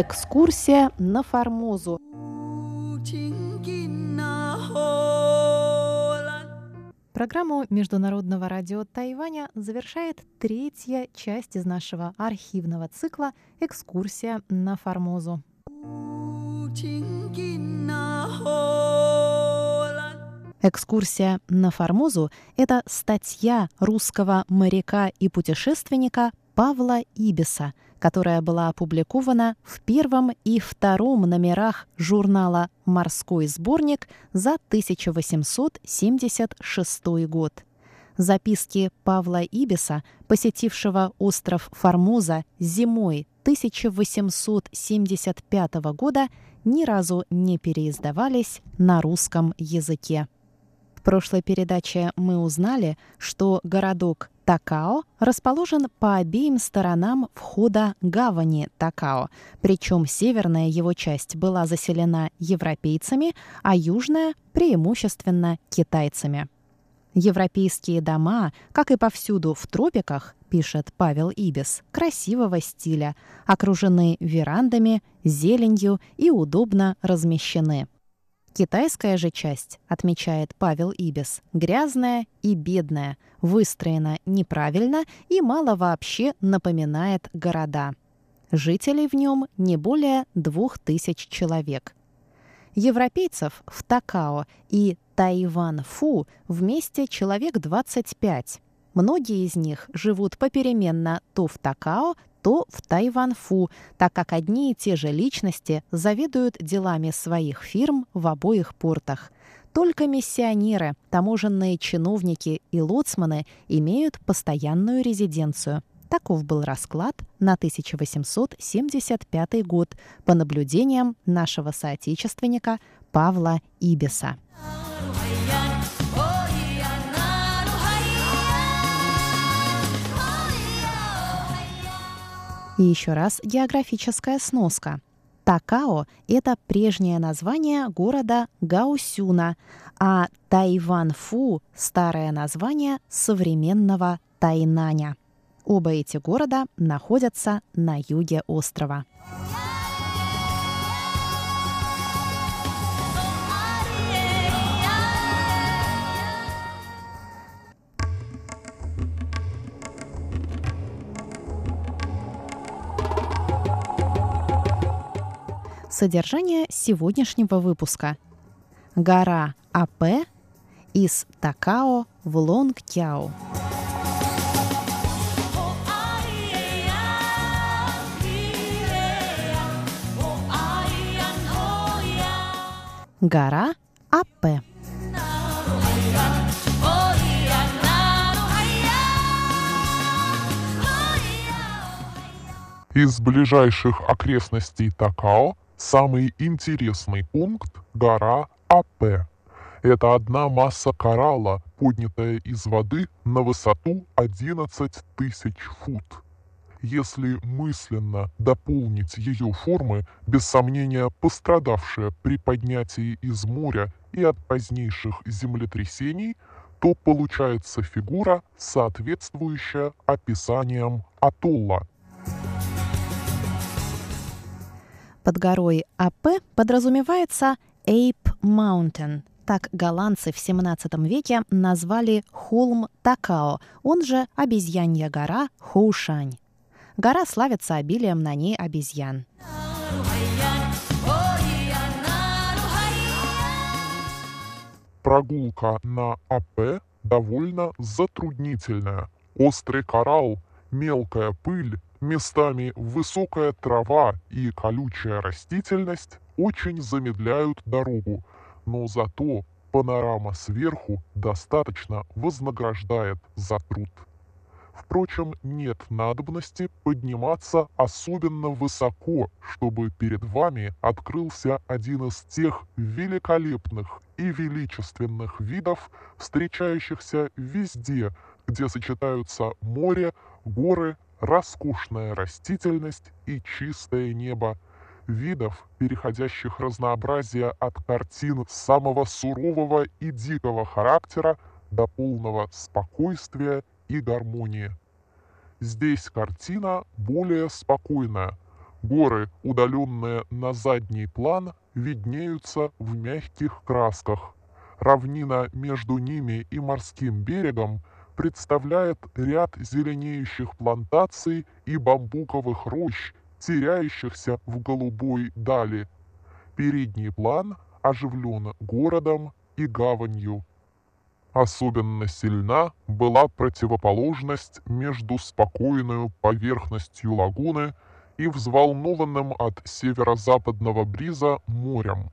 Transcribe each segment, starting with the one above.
Экскурсия на Формозу. Программу Международного радио Тайваня завершает третья часть из нашего архивного цикла «Экскурсия на Формозу». Экскурсия на Формозу – это статья русского моряка и путешественника Павла Ибиса, которая была опубликована в первом и втором номерах журнала «Морской сборник» за 1876 год. Записки Павла Ибиса, посетившего остров Формоза зимой 1875 года, ни разу не переиздавались на русском языке. Прошлой передаче мы узнали, что городок Такао расположен по обеим сторонам входа гавани Такао, причем северная его часть была заселена европейцами, а южная – преимущественно китайцами. Европейские дома, как и повсюду в тропиках, пишет Павел Ибис, красивого стиля, окружены верандами, зеленью и удобно размещены – Китайская же часть, отмечает Павел Ибис, грязная и бедная, выстроена неправильно и мало вообще напоминает города. Жителей в нем не более двух тысяч человек. Европейцев в Такао и Тайван-Фу вместе человек 25. Многие из них живут попеременно то в Такао, то в Тайваньфу, так как одни и те же личности заведуют делами своих фирм в обоих портах. Только миссионеры, таможенные чиновники и лоцманы имеют постоянную резиденцию. Таков был расклад на 1875 год по наблюдениям нашего соотечественника Павла Ибиса. И еще раз географическая сноска. Такао – это прежнее название города Гаусюна, а Тайванфу – старое название современного Тайнаня. Оба эти города находятся на юге острова. Содержание сегодняшнего выпуска. Гора АП из Такао в Лонгкяо. Гора АП. Из ближайших окрестностей Такао Самый интересный пункт – гора АП. Это одна масса коралла, поднятая из воды на высоту 11 тысяч фут. Если мысленно дополнить ее формы, без сомнения пострадавшая при поднятии из моря и от позднейших землетрясений, то получается фигура, соответствующая описаниям атолла – Под горой АП подразумевается Ape Mountain. Так голландцы в 17 веке назвали холм Такао, он же обезьянья гора Хоушань. Гора славится обилием на ней обезьян. Прогулка на АП довольно затруднительная. Острый коралл, мелкая пыль, Местами высокая трава и колючая растительность очень замедляют дорогу, но зато панорама сверху достаточно вознаграждает за труд. Впрочем, нет надобности подниматься особенно высоко, чтобы перед вами открылся один из тех великолепных и величественных видов, встречающихся везде, где сочетаются море, горы, роскошная растительность и чистое небо, видов, переходящих разнообразие от картин самого сурового и дикого характера до полного спокойствия и гармонии. Здесь картина более спокойная. Горы, удаленные на задний план, виднеются в мягких красках. Равнина между ними и морским берегом представляет ряд зеленеющих плантаций и бамбуковых рощ, теряющихся в голубой дали. Передний план оживлен городом и гаванью. Особенно сильна была противоположность между спокойной поверхностью лагуны и взволнованным от северо-западного бриза морем.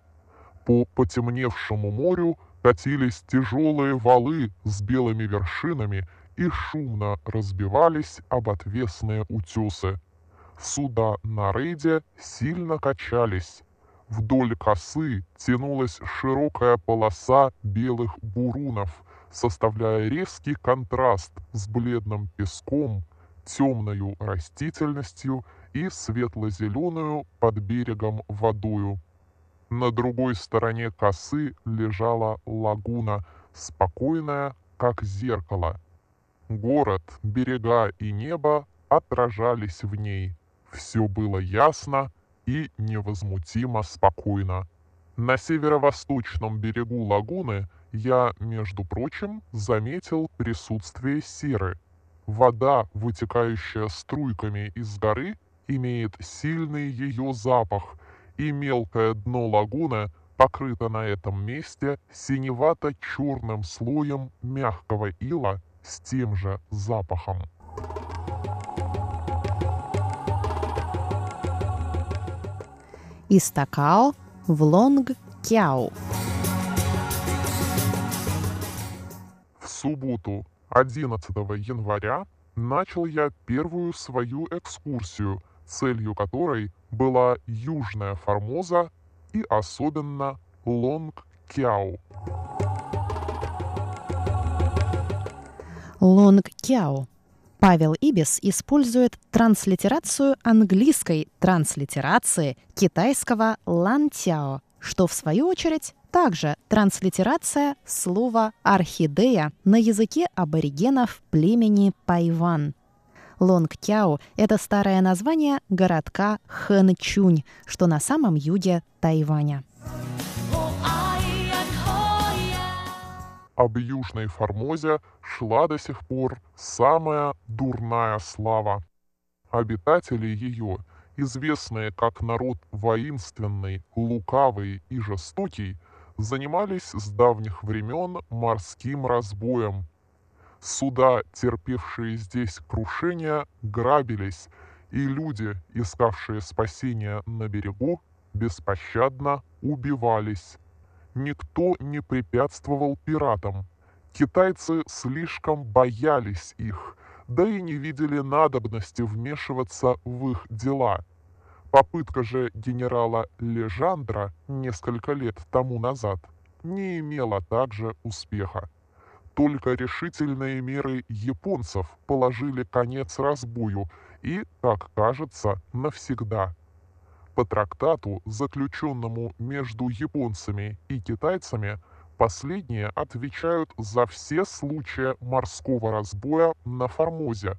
По потемневшему морю катились тяжелые валы с белыми вершинами и шумно разбивались об отвесные утесы. Суда на рейде сильно качались. Вдоль косы тянулась широкая полоса белых бурунов, составляя резкий контраст с бледным песком, темною растительностью и светло-зеленую под берегом водою. На другой стороне косы лежала лагуна, спокойная, как зеркало. Город, берега и небо отражались в ней. Все было ясно и невозмутимо спокойно. На северо-восточном берегу лагуны я, между прочим, заметил присутствие серы. Вода, вытекающая струйками из горы, имеет сильный ее запах, и мелкое дно лагуны покрыто на этом месте синевато-черным слоем мягкого ила с тем же запахом. Из Такао в Лонг-Кяо. В субботу 11 января начал я первую свою экскурсию, целью которой была Южная Формоза и особенно Лонг-Кяо. Лонг-Кяо. Павел Ибис использует транслитерацию английской транслитерации китайского лантяо, что в свою очередь также транслитерация слова «орхидея» на языке аборигенов племени Пайван. Лонгтяо – это старое название городка Хэнчунь, что на самом юге Тайваня. Об Южной Формозе шла до сих пор самая дурная слава. Обитатели ее, известные как народ воинственный, лукавый и жестокий, занимались с давних времен морским разбоем. Суда, терпевшие здесь крушения, грабились, и люди, искавшие спасения на берегу, беспощадно убивались. Никто не препятствовал пиратам. Китайцы слишком боялись их, да и не видели надобности вмешиваться в их дела – Попытка же генерала Лежандра несколько лет тому назад не имела также успеха. Только решительные меры японцев положили конец разбою и, как кажется, навсегда. По трактату, заключенному между японцами и китайцами, последние отвечают за все случаи морского разбоя на Формозе,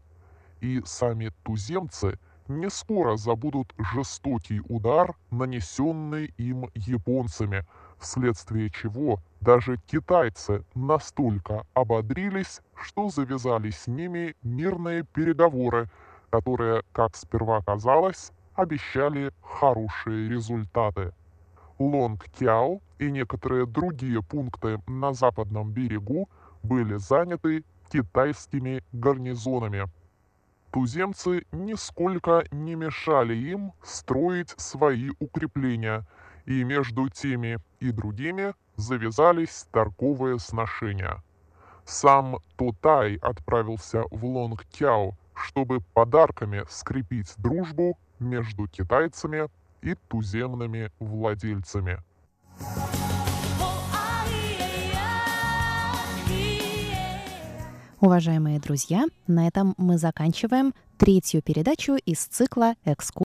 и сами туземцы – не скоро забудут жестокий удар, нанесенный им японцами, вследствие чего даже китайцы настолько ободрились, что завязали с ними мирные переговоры, которые, как сперва казалось, обещали хорошие результаты. Лонг-Кяо и некоторые другие пункты на западном берегу были заняты китайскими гарнизонами – Туземцы нисколько не мешали им строить свои укрепления, и между теми и другими завязались торговые сношения. Сам Тутай отправился в Лонгтяо, чтобы подарками скрепить дружбу между китайцами и туземными владельцами. Уважаемые друзья, на этом мы заканчиваем третью передачу из цикла «Экскурсия